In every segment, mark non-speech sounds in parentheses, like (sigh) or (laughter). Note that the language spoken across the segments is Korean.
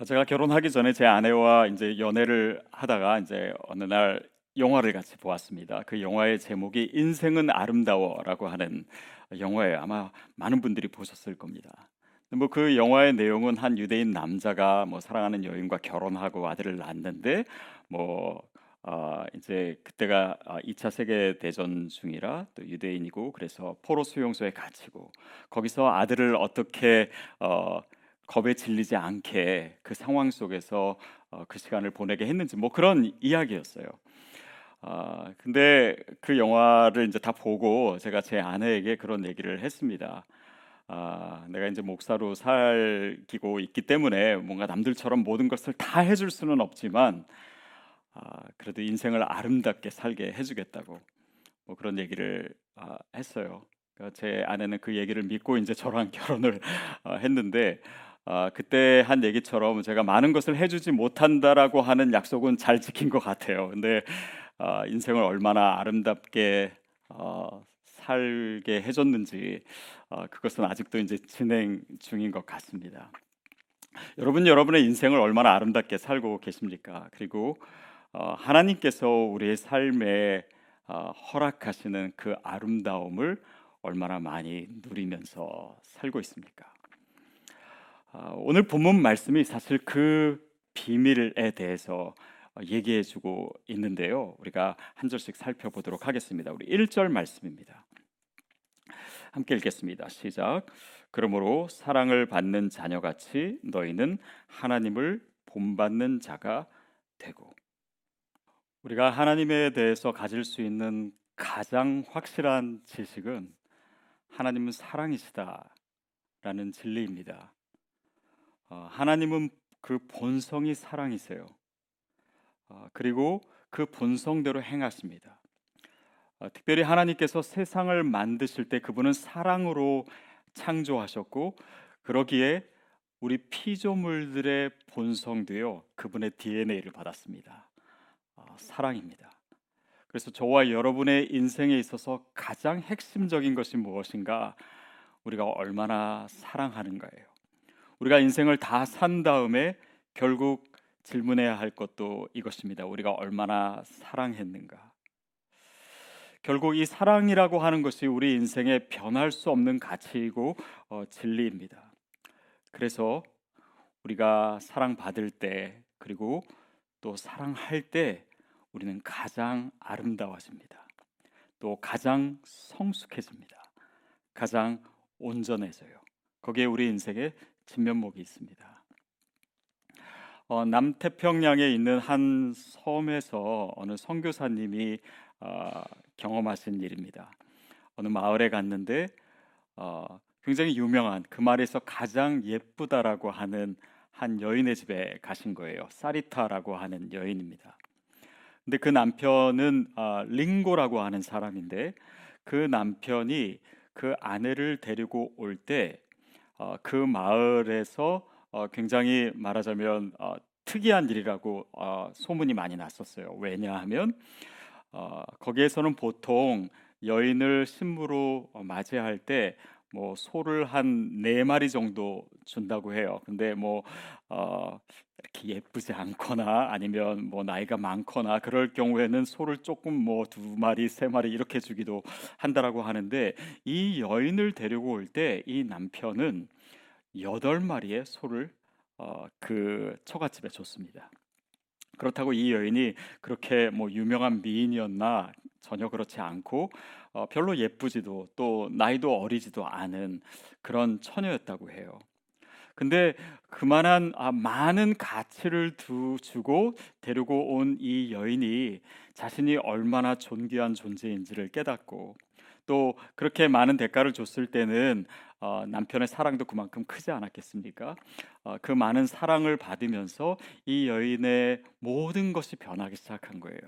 어, 제가 결혼하기 전에 제 아내와 이제 연애를 하다가 이제 어느 날 영화를 같이 보았습니다. 그 영화의 제목이 인생은 아름다워라고 하는 영화예요. 아마 많은 분들이 보셨을 겁니다. 뭐 그 영화의 내용은 한 유대인 남자가 뭐 사랑하는 여인과 결혼하고 아들을 낳는데 뭐 어, 이제 그때가 2차 아, 세계 대전 중이라 또 유대인이고 그래서 포로 수용소에 갇히고 거기서 아들을 어떻게 어, 겁에 질리지 않게 그 상황 속에서 어, 그 시간을 보내게 했는지 뭐 그런 이야기였어요. 아 근데 그 영화를 이제 다 보고 제가 제 아내에게 그런 얘기를 했습니다. 아 내가 이제 목사로 살기고 있기 때문에 뭔가 남들처럼 모든 것을 다 해줄 수는 없지만 아 그래도 인생을 아름답게 살게 해주겠다고 뭐 그런 얘기를 아, 했어요. 그러니까 제 아내는 그 얘기를 믿고 이제 저랑 (laughs) 결혼을 어, 했는데 아, 그때 한 얘기처럼 제가 많은 것을 해주지 못한다라고 하는 약속은 잘 지킨 것 같아요. 근데 아, 인생을 얼마나 아름답게 어, 살게 해줬는지 어, 그것은 아직도 이제 진행 중인 것 같습니다. 여러분 여러분의 인생을 얼마나 아름답게 살고 계십니까? 그리고 어, 하나님께서 우리의 삶에 어, 허락하시는 그 아름다움을 얼마나 많이 누리면서 살고 있습니까? 아, 오늘 본문 말씀이 사실 그 비밀에 대해서 얘기해 주고 있는데요. 우리가 한 절씩 살펴보도록 하겠습니다. 우리 1절 말씀입니다. 함께 읽겠습니다. 시작. 그러므로 사랑을 받는 자녀같이 너희는 하나님을 본받는 자가 되고 우리가 하나님에 대해서 가질 수 있는 가장 확실한 지식은 하나님은 사랑이시다라는 진리입니다. 어, 하나님은 그 본성이 사랑이세요. 어, 그리고 그 본성대로 행하십니다. 어, 특별히 하나님께서 세상을 만드실 때 그분은 사랑으로 창조하셨고 그러기에 우리 피조물들의 본성도요 그분의 DNA를 받았습니다. 사랑입니다. 그래서 저와 여러분의 인생에 있어서 가장 핵심적인 것이 무엇인가? 우리가 얼마나 사랑하는가예요. 우리가 인생을 다 산 다음에 결국 질문해야 할 것도 이것입니다. 우리가 얼마나 사랑했는가? 결국 이 사랑이라고 하는 것이 우리 인생에 변할 수 없는 가치이고 어, 진리입니다. 그래서 우리가 사랑받을 때 그리고 또 사랑할 때 우리는 가장 아름다워집니다. 또 가장 성숙해집니다. 가장 온전해져요. 거기에 우리 인생에 진면목이 있습니다. 어, 남태평양에 있는 한 섬에서 어느 선교사님이 어, 경험하신 일입니다. 어느 마을에 갔는데 어, 굉장히 유명한 그 말에서 가장 예쁘다라고 하는 한 여인의 집에 가신 거예요. 사리타라고 하는 여인입니다. 근데 그 남편은 어, 링고라고 하는 사람인데 그 남편이 그 아내를 데리고 올때 어, 그 마을에서 어, 굉장히 말하자면 어, 특이한 일이라고 어, 소문이 많이 났었어요. 왜냐하면 어, 거기에서는 보통 여인을 신부로 어, 맞이할 때 뭐 소를 한 네 마리 정도 준다고 해요. 근데 뭐 어, 이렇게 예쁘지 않거나 아니면 뭐 나이가 많거나 그럴 경우에는 소를 조금 뭐 두 마리 세 마리 이렇게 주기도 한다라고 하는데 이 여인을 데리고 올 때 이 남편은 여덟 마리의 소를 어, 그 처갓집에 줬습니다. 그렇다고 이 여인이 그렇게 뭐 유명한 미인이었나 전혀 그렇지 않고 어, 별로 예쁘지도 또 나이도 어리지도 않은 그런 처녀였다고 해요. 근데 그만한 아, 많은 가치를 두, 주고 데리고 온 이 여인이 자신이 얼마나 존귀한 존재인지를 깨닫고 또 그렇게 많은 대가를 줬을 때는 어, 남편의 사랑도 그만큼 크지 않았겠습니까? 어, 그 많은 사랑을 받으면서 이 여인의 모든 것이 변하기 시작한 거예요.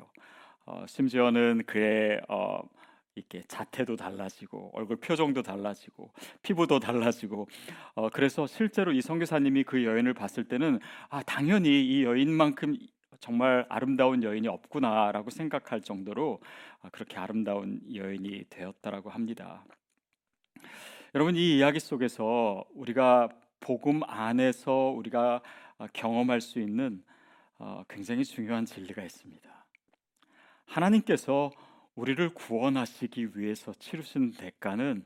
어, 심지어는 그의 어, 이렇게 자태도 달라지고 얼굴 표정도 달라지고 피부도 달라지고 어, 그래서 실제로 이 선교사님이 그 여인을 봤을 때는 아 당연히 이 여인만큼 정말 아름다운 여인이 없구나라고 생각할 정도로 아, 그렇게 아름다운 여인이 되었다라고 합니다. 여러분 이 이야기 속에서 우리가 복음 안에서 우리가 어, 경험할 수 있는 어, 굉장히 중요한 진리가 있습니다. 하나님께서 우리를 구원하시기 위해서 치르신 대가는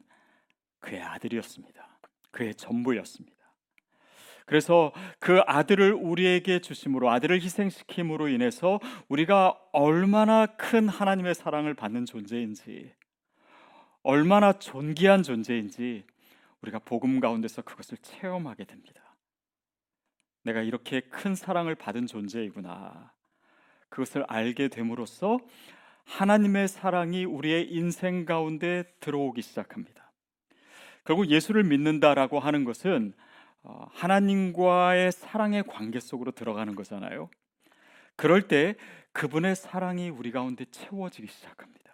그의 아들이었습니다. 그의 전부였습니다. 그래서 그 아들을 우리에게 주심으로 아들을 희생시킴으로 인해서 우리가 얼마나 큰 하나님의 사랑을 받는 존재인지 얼마나 존귀한 존재인지 우리가 복음 가운데서 그것을 체험하게 됩니다. 내가 이렇게 큰 사랑을 받은 존재이구나. 그것을 알게 됨으로써 하나님의 사랑이 우리의 인생 가운데 들어오기 시작합니다. 결국 예수를 믿는다라고 하는 것은 어, 하나님과의 사랑의 관계 속으로 들어가는 거잖아요. 그럴 때 그분의 사랑이 우리 가운데 채워지기 시작합니다.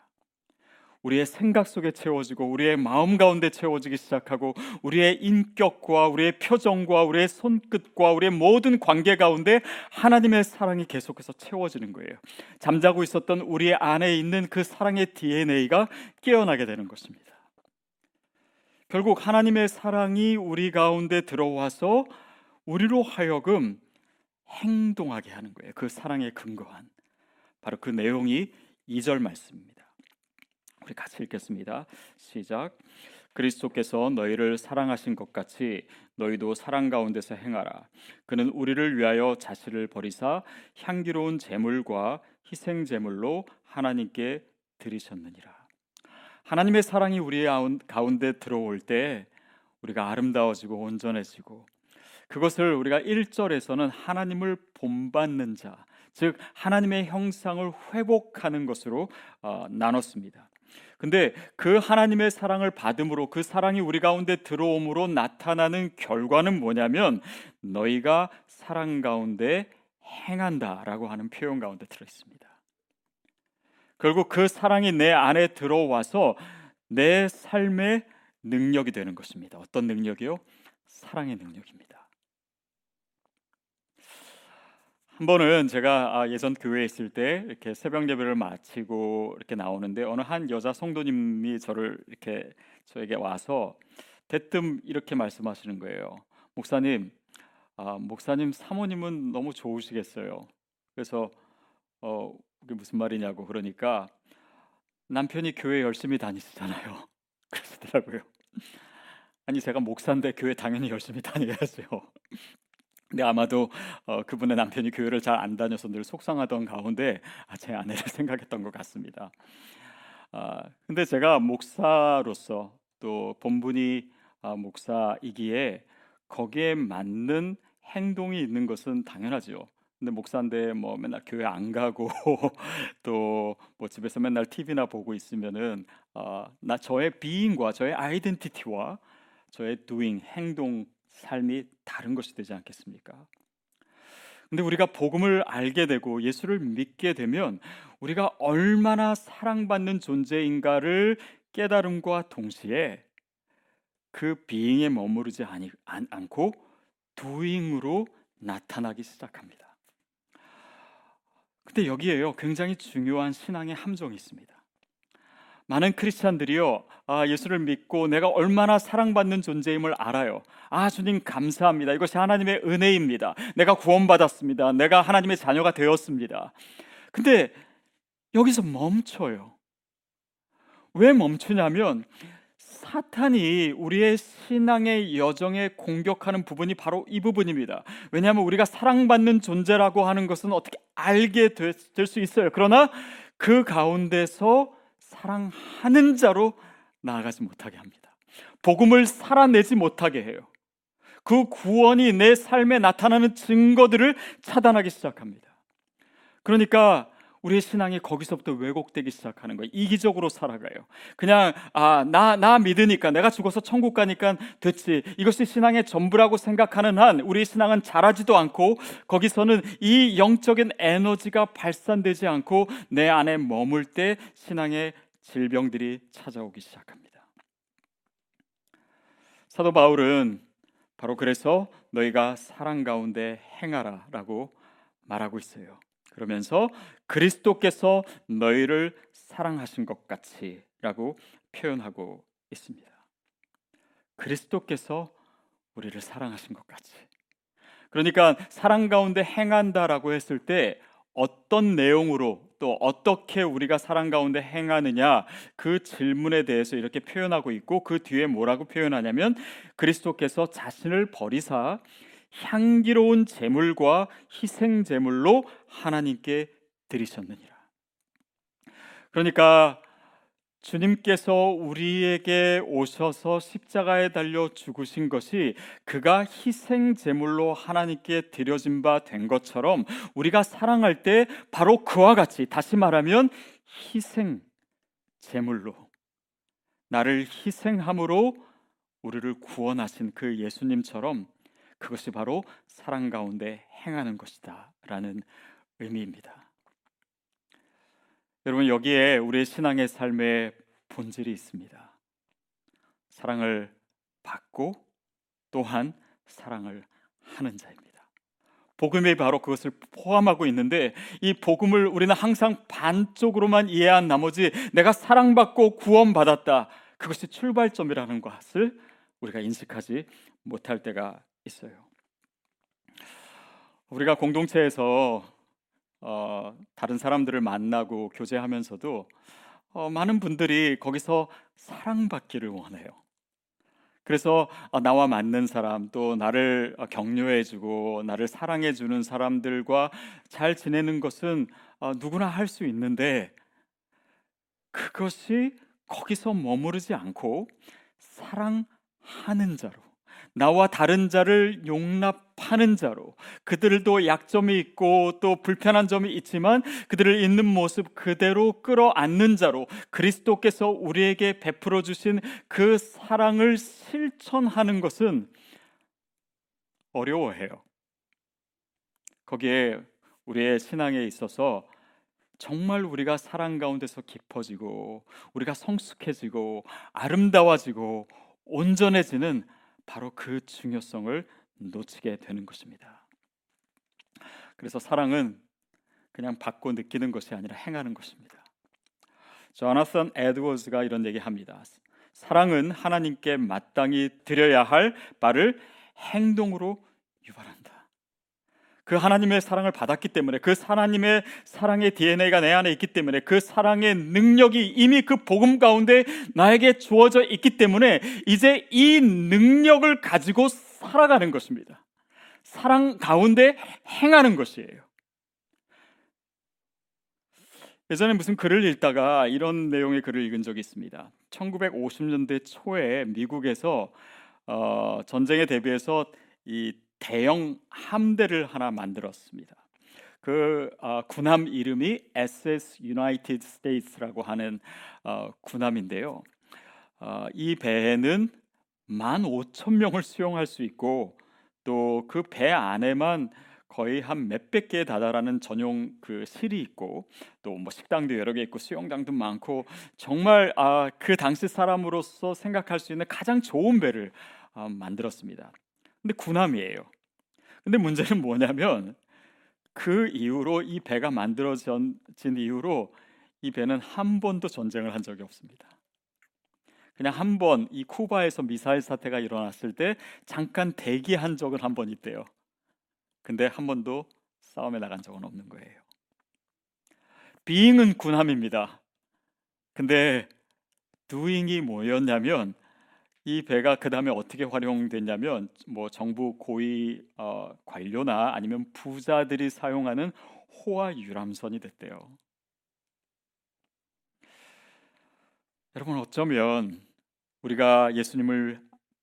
우리의 생각 속에 채워지고 우리의 마음 가운데 채워지기 시작하고 우리의 인격과 우리의 표정과 우리의 손끝과 우리의 모든 관계 가운데 하나님의 사랑이 계속해서 채워지는 거예요. 잠자고 있었던 우리 안에 있는 그 사랑의 DNA가 깨어나게 되는 것입니다. 결국 하나님의 사랑이 우리 가운데 들어와서 우리로 하여금 행동하게 하는 거예요. 그 사랑에 근거한 바로 그 내용이 2절 말씀입니다. 우리 같이 읽겠습니다. 시작. 그리스도께서 너희를 사랑하신 것 같이 너희도 사랑 가운데서 행하라. 그는 우리를 위하여 자신을 버리사 향기로운 제물과 희생 제물로 하나님께 드리셨느니라. 하나님의 사랑이 우리의 가운데 들어올 때 우리가 아름다워지고 온전해지고 그것을 우리가 1절에서는 하나님을 본받는 자, 즉 하나님의 형상을 회복하는 것으로 어, 나눴습니다. 근데 그 하나님의 사랑을 받음으로 그 사랑이 우리 가운데 들어옴으로 나타나는 결과는 뭐냐면 너희가 사랑 가운데 행한다라고 하는 표현 가운데 들어 있습니다. 결국 그 사랑이 내 안에 들어와서 내 삶의 능력이 되는 것입니다. 어떤 능력이요? 사랑의 능력입니다. 한 번은 제가 아, 예전 교회에 있을 때 이렇게 새벽 예배를 마치고 이렇게 나오는데 어느 한 여자 성도님이 저를 이렇게 저에게 와서 대뜸 이렇게 말씀하시는 거예요. 목사님, 아, 목사님 사모님은 너무 좋으시겠어요. 그래서 어, 그게 무슨 말이냐고 그러니까 남편이 교회 열심히 다니시잖아요. (laughs) 그러시더라고요. 아니 제가 목사인데 교회 당연히 열심히 다녀야죠. 근데 아마도 어, 그분의 남편이 교회를 잘 안 다녀서 늘 속상하던 가운데 아, 제 아내를 (laughs) 생각했던 것 같습니다. 아, 근데 제가 목사로서 또 본분이 아, 목사이기에 거기에 맞는 행동이 있는 것은 당연하죠. 근데 목사인데 뭐 맨날 교회 안 가고 (laughs) 또 뭐 집에서 맨날 TV나 보고 있으면은 어, 나 저의 비인과 저의 아이덴티티와 저의 doing 행동 삶이 다른 것이 되지 않겠습니까? 근데 우리가 복음을 알게 되고 예수를 믿게 되면 우리가 얼마나 사랑받는 존재인가를 깨달음과 동시에 그 비잉에 머무르지 않고 두잉으로 나타나기 시작합니다. 근데 여기에요. 굉장히 중요한 신앙의 함정이 있습니다. 많은 크리스찬들이요, 아, 예수를 믿고 내가 얼마나 사랑받는 존재임을 알아요. 아, 주님 감사합니다. 이것이 하나님의 은혜입니다. 내가 구원받았습니다. 내가 하나님의 자녀가 되었습니다. 근데 여기서 멈춰요. 왜 멈추냐면 사탄이 우리의 신앙의 여정에 공격하는 부분이 바로 이 부분입니다. 왜냐하면 우리가 사랑받는 존재라고 하는 것은 어떻게 알게 될 수 있어요. 그러나 그 가운데서 사랑하는 자로 나아가지 못하게 합니다. 복음을 살아내지 못하게 해요. 그 구원이 내 삶에 나타나는 증거들을 차단하기 시작합니다. 그러니까 우리의 신앙이 거기서부터 왜곡되기 시작하는 거예요. 이기적으로 살아가요. 그냥 아, 나 나 믿으니까 내가 죽어서 천국 가니까 됐지. 이것이 신앙의 전부라고 생각하는 한 우리 신앙은 자라지도 않고 거기서는 이 영적인 에너지가 발산되지 않고 내 안에 머물 때 신앙의 질병들이 찾아오기 시작합니다. 사도 바울은 바로 그래서 너희가 사랑 가운데 행하라라고 말하고 있어요. 그러면서 그리스도께서 너희를 사랑하신 것 같이라고 표현하고 있습니다. 그리스도께서 우리를 사랑하신 것 같이. 그러니까 사랑 가운데 행한다라고 했을 때 어떤 내용으로 또 어떻게 우리가 사랑 가운데 행하느냐 그 질문에 대해서 이렇게 표현하고 있고 그 뒤에 뭐라고 표현하냐면 그리스도께서 자신을 버리사 향기로운 제물과 희생 제물로 하나님께 드리셨느니라. 그러니까 주님께서 우리에게 오셔서 십자가에 달려 죽으신 것이 그가 희생 제물로 하나님께 드려진 바 된 것처럼 우리가 사랑할 때 바로 그와 같이 다시 말하면 희생 제물로 나를 희생함으로 우리를 구원하신 그 예수님처럼 그것이 바로 사랑 가운데 행하는 것이다 라는 의미입니다. 여러분 여기에 우리의 신앙의 삶의 본질이 있습니다. 사랑을 받고 또한 사랑을 하는 자입니다. 복음이 바로 그것을 포함하고 있는데 이 복음을 우리는 항상 반쪽으로만 이해한 나머지 내가 사랑받고 구원받았다. 그것이 출발점이라는 것을 우리가 인식하지 못할 때가 있어요. 우리가 공동체에서 어, 다른 사람들을 만나고 교제하면서도 어, 많은 분들이 거기서 사랑받기를 원해요. 그래서 어, 나와 맞는 사람 또 나를 어, 격려해주고 나를 사랑해주는 사람들과 잘 지내는 것은 어, 누구나 할 수 있는데 그것이 거기서 머무르지 않고 사랑하는 자로 나와 다른 자를 용납하는 자로 그들도 약점이 있고 또 불편한 점이 있지만 그들을 있는 모습 그대로 끌어안는 자로 그리스도께서 우리에게 베풀어 주신 그 사랑을 실천하는 것은 어려워해요. 거기에 우리의 신앙에 있어서 정말 우리가 사랑 가운데서 깊어지고 우리가 성숙해지고 아름다워지고 온전해지는 바로 그 중요성을 놓치게 되는 것입니다. 그래서 사랑은 그냥 받고 느끼는 것이 아니라 행하는 것입니다. 조나선 에드워즈가 이런 얘기합니다. 사랑은 하나님께 마땅히 드려야 할 바를 행동으로 유발한다. 그 하나님의 사랑을 받았기 때문에 그 하나님의 사랑의 DNA가 내 안에 있기 때문에 그 사랑의 능력이 이미 그 복음 가운데 나에게 주어져 있기 때문에 이제 이 능력을 가지고 살아가는 것입니다. 사랑 가운데 행하는 것이에요. 예전에 무슨 글을 읽다가 이런 내용의 글을 읽은 적이 있습니다. 1950년대 초에 미국에서 어, 전쟁에 대비해서 이 대형 함대를 하나 만들었습니다. 그 어, 군함 이름이 SS United States라고 하는 어, 군함인데요. 어, 이 배에는 15,000명을 수용할 수 있고 또 그 배 안에만 거의 한 몇백 개에 다다라는 전용 그 실이 있고 또 뭐 식당도 여러 개 있고 수영장도 많고 정말 아, 그 당시 사람으로서 생각할 수 있는 가장 좋은 배를 아, 만들었습니다. 근데 군함이에요. 근데 문제는 뭐냐면 그 이후로 이 배가 만들어진 이후로 이 배는 한 번도 전쟁을 한 적이 없습니다. 그냥 한 번 이 쿠바에서 미사일 사태가 일어났을 때 잠깐 대기한 적은 한 번 있대요. 근데 한 번도 싸움에 나간 적은 없는 거예요. 비잉은 군함입니다. 근데 두잉이 뭐였냐면 이 배가 그 다음에 어떻게 활용됐냐면 뭐 정부 고위 어, 관료나 아니면 부자들이 사용하는 호화 유람선이 됐대요. 여러분 어쩌면 우리가 예수님을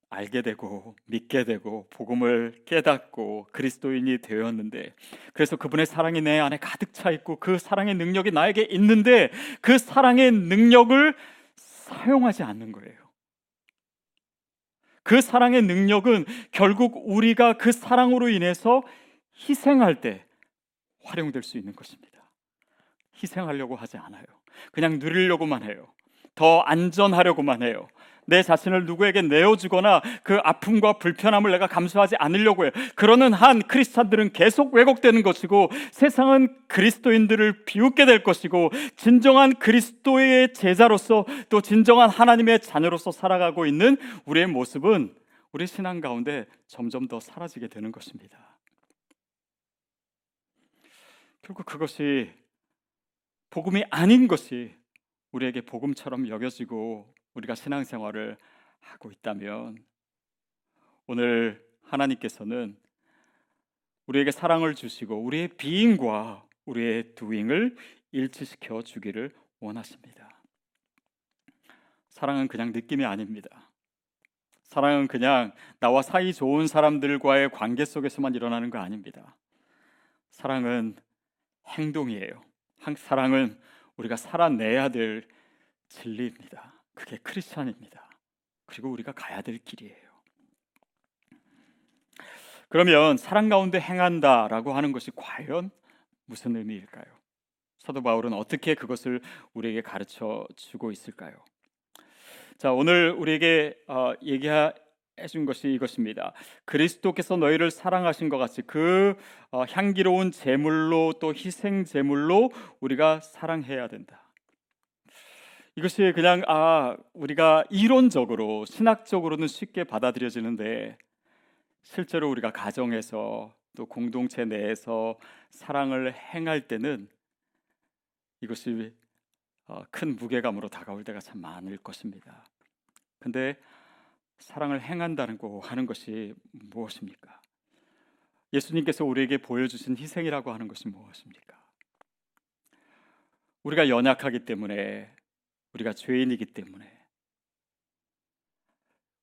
알게 되고 믿게 되고 복음을 깨닫고 그리스도인이 되었는데 그래서 그분의 사랑이 내 안에 가득 차 있고 그 사랑의 능력이 나에게 있는데 그 사랑의 능력을 사용하지 않는 거예요. 그 사랑의 능력은 결국 우리가 그 사랑으로 인해서 희생할 때 활용될 수 있는 것입니다. 희생하려고 하지 않아요. 그냥 누리려고만 해요. 더 안전하려고만 해요. 내 자신을 누구에게 내어주거나 그 아픔과 불편함을 내가 감수하지 않으려고 해요. 그러는 한 크리스찬들은 계속 왜곡되는 것이고 세상은 그리스도인들을 비웃게 될 것이고 진정한 그리스도의 제자로서 또 진정한 하나님의 자녀로서 살아가고 있는 우리의 모습은 우리 신앙 가운데 점점 더 사라지게 되는 것입니다. 결국 그것이 복음이 아닌 것이 우리에게 복음처럼 여겨지고 우리가 신앙생활을 하고 있다면 오늘 하나님께서는 우리에게 사랑을 주시고 우리의 비인과 우리의 두잉을 일치시켜 주기를 원하십니다. 사랑은 그냥 느낌이 아닙니다. 사랑은 그냥 나와 사이 좋은 사람들과의 관계 속에서만 일어나는 거 아닙니다. 사랑은 행동이에요. 사랑은 우리가 살아내야 될 진리입니다. 그게 크리스천입니다. 그리고 우리가 가야 될 길이에요. 그러면 사랑 가운데 행한다라고 하는 것이 과연 무슨 의미일까요? 사도 바울은 어떻게 그것을 우리에게 가르쳐 주고 있을까요? 자, 오늘 우리에게 어, 얘기해 준 것이 이것입니다. 그리스도께서 너희를 사랑하신 것 같이 그 어, 향기로운 제물로 또 희생 제물로 우리가 사랑해야 된다. 이것이 그냥 아 우리가 이론적으로 신학적으로는 쉽게 받아들여지는데 실제로 우리가 가정에서 또 공동체 내에서 사랑을 행할 때는 이것이 어, 큰 무게감으로 다가올 때가 참 많을 것입니다. 근데 사랑을 행한다는 거 하는 것이 무엇입니까? 예수님께서 우리에게 보여주신 희생이라고 하는 것이 무엇입니까? 우리가 연약하기 때문에 우리가 죄인이기 때문에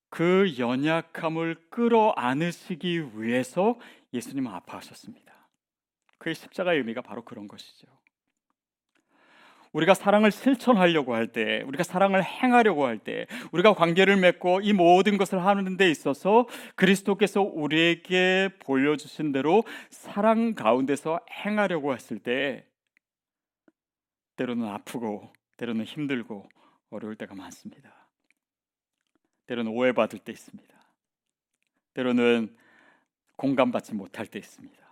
그 연약함을 끌어안으시기 위해서 예수님은 아파하셨습니다. 그의 십자가의 의미가 바로 그런 것이죠. 우리가 사랑을 실천하려고 할 때, 우리가 사랑을 행하려고 할 때, 우리가 관계를 맺고 이 모든 것을 하는 데 있어서 그리스도께서 우리에게 보여주신 대로 사랑 가운데서 행하려고 했을 때, 때로는 아프고, 때로는 힘들고, 어려울 때가 많습니다. 때로는 오해받을 때 있습니다. 때로는 공감받지 못할 때 있습니다.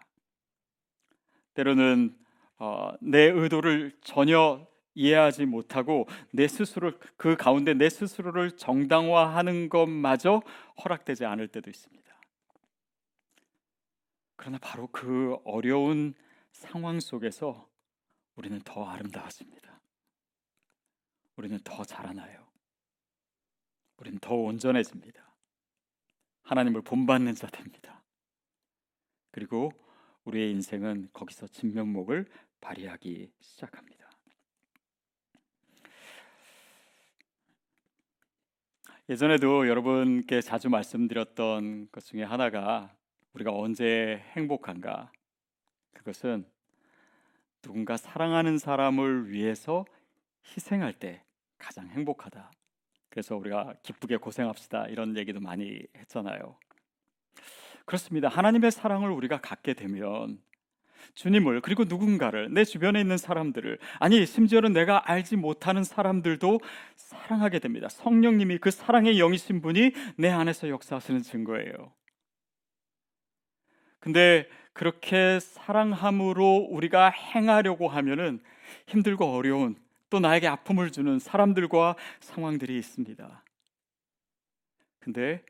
때로는 어, 내 의도를 전혀 이해하지 못하고 내 스스로 그 가운데 내 스스로를 정당화하는 것마저 허락되지 않을 때도 있습니다. 그러나 바로 그 어려운 상황 속에서 우리는 더 아름다워집니다. 우리는 더 자라나요. 우리는 더 온전해집니다. 하나님을 본받는 자 됩니다. 그리고 우리의 인생은 거기서 진면목을 발휘하기 시작합니다. 예전에도 여러분께 자주 말씀드렸던 것 중에 하나가 우리가 언제 행복한가? 그것은 누군가 사랑하는 사람을 위해서 희생할 때 가장 행복하다. 그래서 우리가 기쁘게 고생합시다. 이런 얘기도 많이 했잖아요. 그렇습니다. 하나님의 사랑을 우리가 갖게 되면 주님을 그리고 누군가를 내 주변에 있는 사람들을 아니 심지어는 내가 알지 못하는 사람들도 사랑하게 됩니다. 성령님이 그 사랑의 영이신 분이 내 안에서 역사하시는 증거예요. 근데 그렇게 사랑함으로 우리가 행하려고 하면은 힘들고 어려운 또 나에게 아픔을 주는 사람들과 상황들이 있습니다. 근데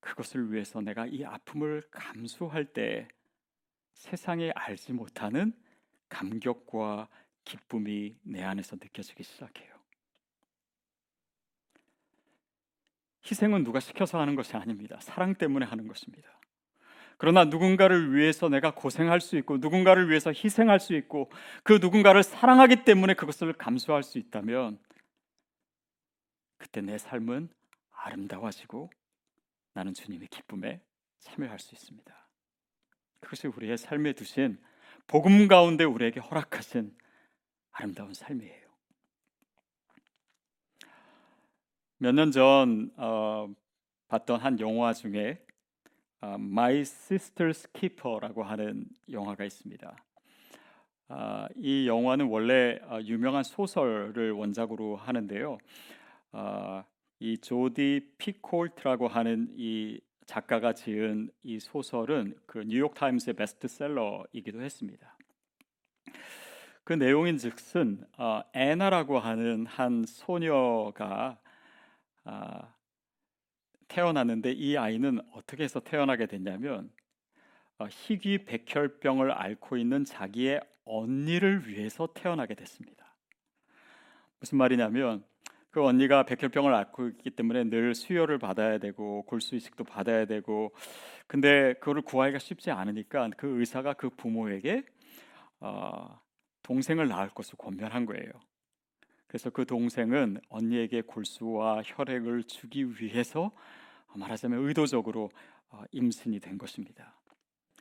그것을 위해서 내가 이 아픔을 감수할 때 세상에 알지 못하는 감격과 기쁨이 내 안에서 느껴지기 시작해요. 희생은 누가 시켜서 하는 것이 아닙니다. 사랑 때문에 하는 것입니다. 그러나 누군가를 위해서 내가 고생할 수 있고 누군가를 위해서 희생할 수 있고 그 누군가를 사랑하기 때문에 그것을 감수할 수 있다면 그때 내 삶은 아름다워지고 나는 주님의 기쁨에 참여할 수 있습니다. 그것이 우리의 삶에 두신 복음 가운데 우리에게 허락하신 아름다운 삶이에요. 몇 년 전 어, 봤던 한 영화 중에 어, My Sister's Keeper라고 하는 영화가 있습니다. 어, 이 영화는 원래 어, 유명한 소설을 원작으로 하는데요. 어, 이 조디 피콜트라고 하는 이 작가가 지은 이 소설은 그 뉴욕 타임스의 베스트셀러이기도 했습니다. 그 내용인즉슨 어, 애나라고 하는 한 소녀가 아, 태어났는데 이 아이는 어떻게 해서 태어나게 됐냐면 어, 희귀 백혈병을 앓고 있는 자기의 언니를 위해서 태어나게 됐습니다. 무슨 말이냐면 그 언니가 백혈병을 앓고 있기 때문에 늘 수혈을 받아야 되고 골수 이식도 받아야 되고 근데 그거를 구하기가 쉽지 않으니까 그 의사가 그 부모에게 어, 동생을 낳을 것을 권면한 거예요. 그래서 그 동생은 언니에게 골수와 혈액을 주기 위해서 말하자면 의도적으로 어, 임신이 된 것입니다.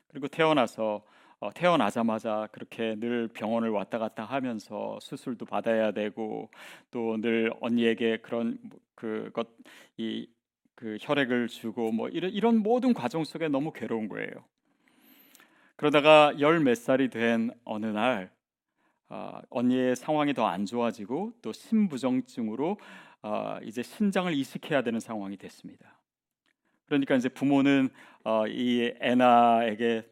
그리고 태어나서 어, 태어나자마자 그렇게 늘 병원을 왔다 갔다 하면서 수술도 받아야 되고 또 늘 언니에게 그런 뭐 그것 이 그 혈액을 주고 뭐 이런 이런 모든 과정 속에 너무 괴로운 거예요. 그러다가 열 몇 살이 된 어느 날 어, 언니의 상황이 더 안 좋아지고 또 신부정증으로 어, 이제 신장을 이식해야 되는 상황이 됐습니다. 그러니까 이제 부모는 어, 이 애나에게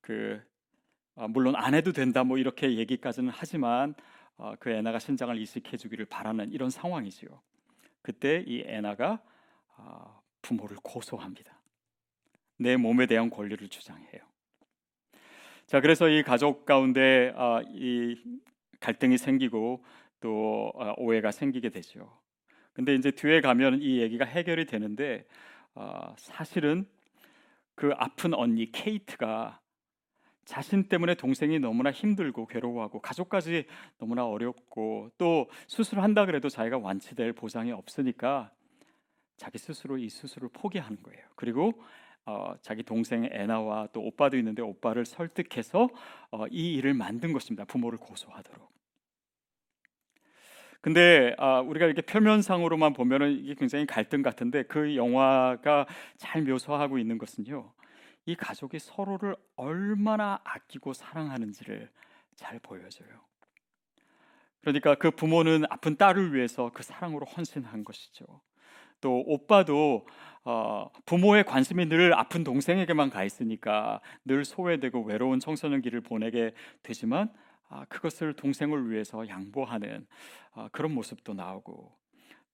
그 어, 물론 안 해도 된다 뭐 이렇게 얘기까지는 하지만 어, 그 애나가 신장을 이식해 주기를 바라는 이런 상황이지요. 그때 이 애나가 어, 부모를 고소합니다. 내 몸에 대한 권리를 주장해요. 자, 그래서 이 가족 가운데 이 갈등이 생기고 또 오해가 생기게 되죠. 근데 이제 뒤에 가면 이 얘기가 해결이 되는데 사실은 그 아픈 언니 케이트가 자신 때문에 동생이 너무나 힘들고 괴로워하고 가족까지 너무나 어렵고 또 수술한다 그래도 자기가 완치될 보장이 없으니까 자기 스스로 이 수술을 포기하는 거예요. 그리고 어, 자기 동생 애나와 또 오빠도 있는데 오빠를 설득해서 어, 이 일을 만든 것입니다. 부모를 고소하도록. 근데 아, 우리가 이렇게 표면상으로만 보면은 이게 굉장히 갈등 같은데 그 영화가 잘 묘사하고 있는 것은요. 이 가족이 서로를 얼마나 아끼고 사랑하는지를 잘 보여줘요. 그러니까 그 부모는 아픈 딸을 위해서 그 사랑으로 헌신한 것이죠. 또 오빠도 어, 부모의 관심이 늘 아픈 동생에게만 가 있으니까 늘 소외되고 외로운 청소년기를 보내게 되지만 아, 그것을 동생을 위해서 양보하는 아, 그런 모습도 나오고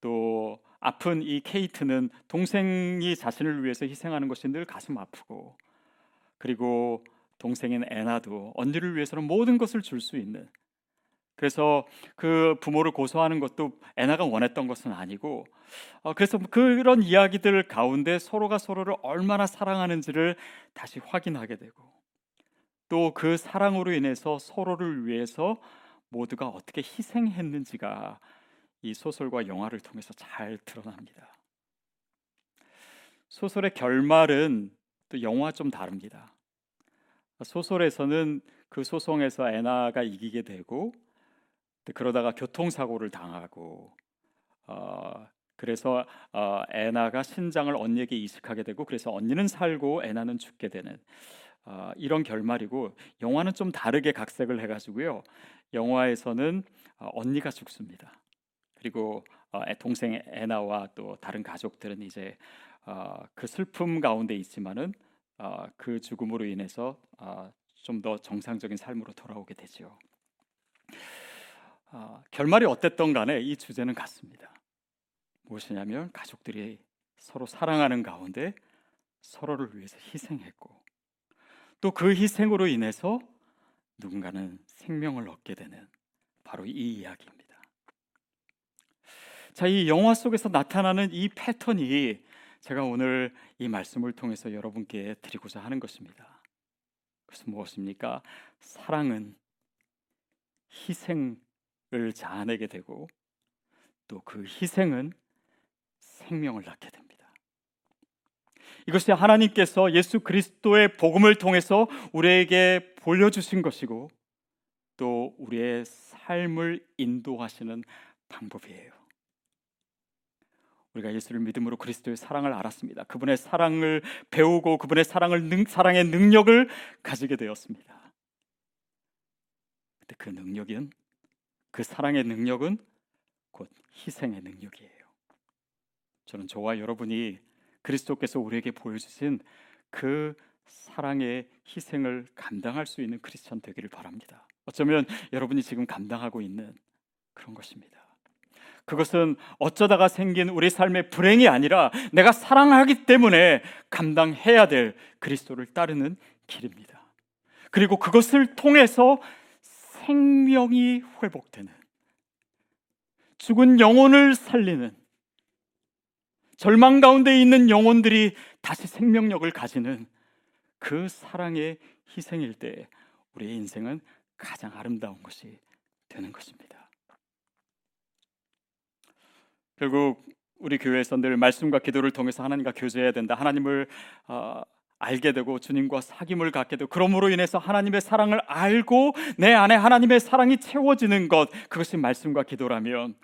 또 아픈 이 케이트는 동생이 자신을 위해서 희생하는 것이 늘 가슴 아프고 그리고 동생인 애나도 언니를 위해서는 모든 것을 줄 수 있는 그래서 그 부모를 고소하는 것도 애나가 원했던 것은 아니고 어, 그래서 그런 이야기들 가운데 서로가 서로를 얼마나 사랑하는지를 다시 확인하게 되고 또 그 사랑으로 인해서 서로를 위해서 모두가 어떻게 희생했는지가 이 소설과 영화를 통해서 잘 드러납니다. 소설의 결말은 또 영화 좀 다릅니다. 소설에서는 그 소송에서 애나가 이기게 되고 그러다가 교통사고를 당하고 어, 그래서 어, 애나가 신장을 언니에게 이식하게 되고 그래서 언니는 살고 애나는 죽게 되는 어, 이런 결말이고 영화는 좀 다르게 각색을 해가지고요. 영화에서는 어, 언니가 죽습니다. 그리고 어, 동생 애나와 또 다른 가족들은 이제 어, 그 슬픔 가운데 있지만은 어, 그 죽음으로 인해서 좀더 정상적인 삶으로 돌아오게 되 죠. 결말이 어땠던 간에 이 주제는 같습니다. 무엇이냐면 가족들이 서로 사랑하는 가운데 서로를 위해서 희생했고 또 그 희생으로 인해서 누군가는 생명을 얻게 되는 바로 이 이야기입니다. 자, 이 영화 속에서 나타나는 이 패턴이 제가 오늘 이 말씀을 통해서 여러분께 드리고자 하는 것입니다. 그것은 무엇입니까? 사랑은 희생을 자아내게 되고 또 그 희생은 생명을 낳게 됩니다. 이것이 하나님께서 예수 그리스도의 복음을 통해서 우리에게 보여주신 것이고 또 우리의 삶을 인도하시는 방법이에요. 우리가 예수를 믿음으로 그리스도의 사랑을 알았습니다. 그분의 사랑을 배우고 그분의 사랑을 능, 사랑의 능력을 가지게 되었습니다. 근데 그 능력은 그 사랑의 능력은 곧 희생의 능력이에요. 저는 저와 여러분이 그리스도께서 우리에게 보여주신 그 사랑의 희생을 감당할 수 있는 크리스천 되기를 바랍니다. 어쩌면 여러분이 지금 감당하고 있는 그런 것입니다. 그것은 어쩌다가 생긴 우리 삶의 불행이 아니라 내가 사랑하기 때문에 감당해야 될 그리스도를 따르는 길입니다. 그리고 그것을 통해서 생명이 회복되는 죽은 영혼을 살리는 절망 가운데 있는 영혼들이 다시 생명력을 가지는 그 사랑의 희생일 때 우리의 인생은 가장 아름다운 것이 되는 것입니다. 결국 우리 교회에서 늘 말씀과 기도를 통해서 하나님과 교제해야 된다. 하나님을 어, 알게 되고 주님과 사귐을 갖게 되고 그러므로 인해서 하나님의 사랑을 알고 내 안에 하나님의 사랑이 채워지는 것 그것이 말씀과 기도라면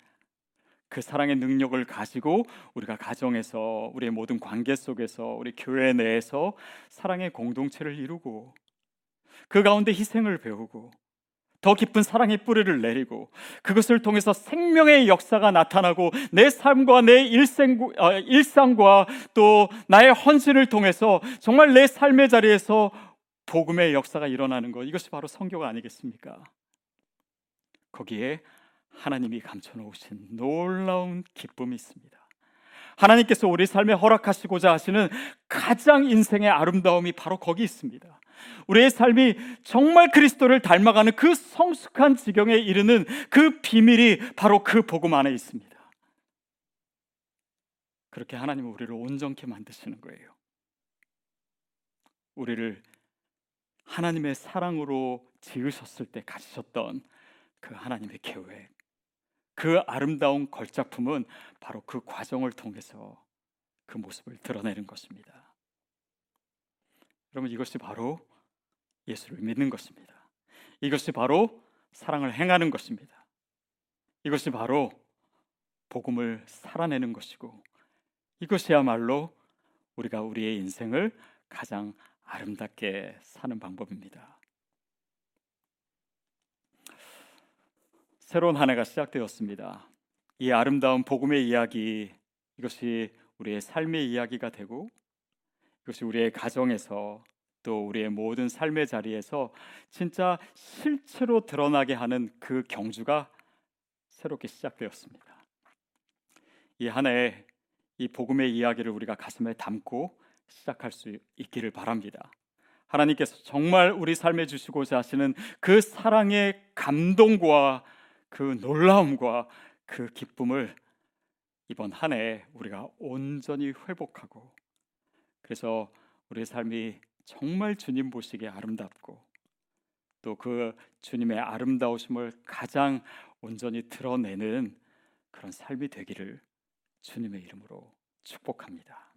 그 사랑의 능력을 가지고 우리가 가정에서 우리의 모든 관계 속에서 우리 교회 내에서 사랑의 공동체를 이루고 그 가운데 희생을 배우고 더 깊은 사랑의 뿌리를 내리고 그것을 통해서 생명의 역사가 나타나고 내 삶과 내 일생, 어, 일상과 또 나의 헌신을 통해서 정말 내 삶의 자리에서 복음의 역사가 일어나는 것 이것이 바로 성교가 아니겠습니까? 거기에 하나님이 감춰놓으신 놀라운 기쁨이 있습니다. 하나님께서 우리 삶에 허락하시고자 하시는 가장 인생의 아름다움이 바로 거기 있습니다. 우리의 삶이 정말 그리스도를 닮아가는 그 성숙한 지경에 이르는 그 비밀이 바로 그 복음 안에 있습니다. 그렇게 하나님은 우리를 온전케 만드시는 거예요. 우리를 하나님의 사랑으로 지으셨을 때 가지셨던 그 하나님의 계획, 그 아름다운 걸작품은 바로 그 과정을 통해서 그 모습을 드러내는 것입니다. 여러분 이것이 바로 예수를 믿는 것입니다. 이것이 바로 사랑을 행하는 것입니다. 이것이 바로 복음을 살아내는 것이고 이것이야말로 우리가 우리의 인생을 가장 아름답게 사는 방법입니다. 새로운 한 해가 시작되었습니다. 이 아름다운 복음의 이야기 이것이 우리의 삶의 이야기가 되고 이것이 우리의 가정에서 또 우리의 모든 삶의 자리에서 진짜 실체로 드러나게 하는 그 경주가 새롭게 시작되었습니다. 이 한 해 이 복음의 이야기를 우리가 가슴에 담고 시작할 수 있기를 바랍니다. 하나님께서 정말 우리 삶에 주시고자 하시는 그 사랑의 감동과 그 놀라움과 그 기쁨을 이번 한 해 우리가 온전히 회복하고 그래서 우리의 삶이 정말 주님 보시기에 아름답고 또 그 주님의 아름다우심을 가장 온전히 드러내는 그런 삶이 되기를 주님의 이름으로 축복합니다.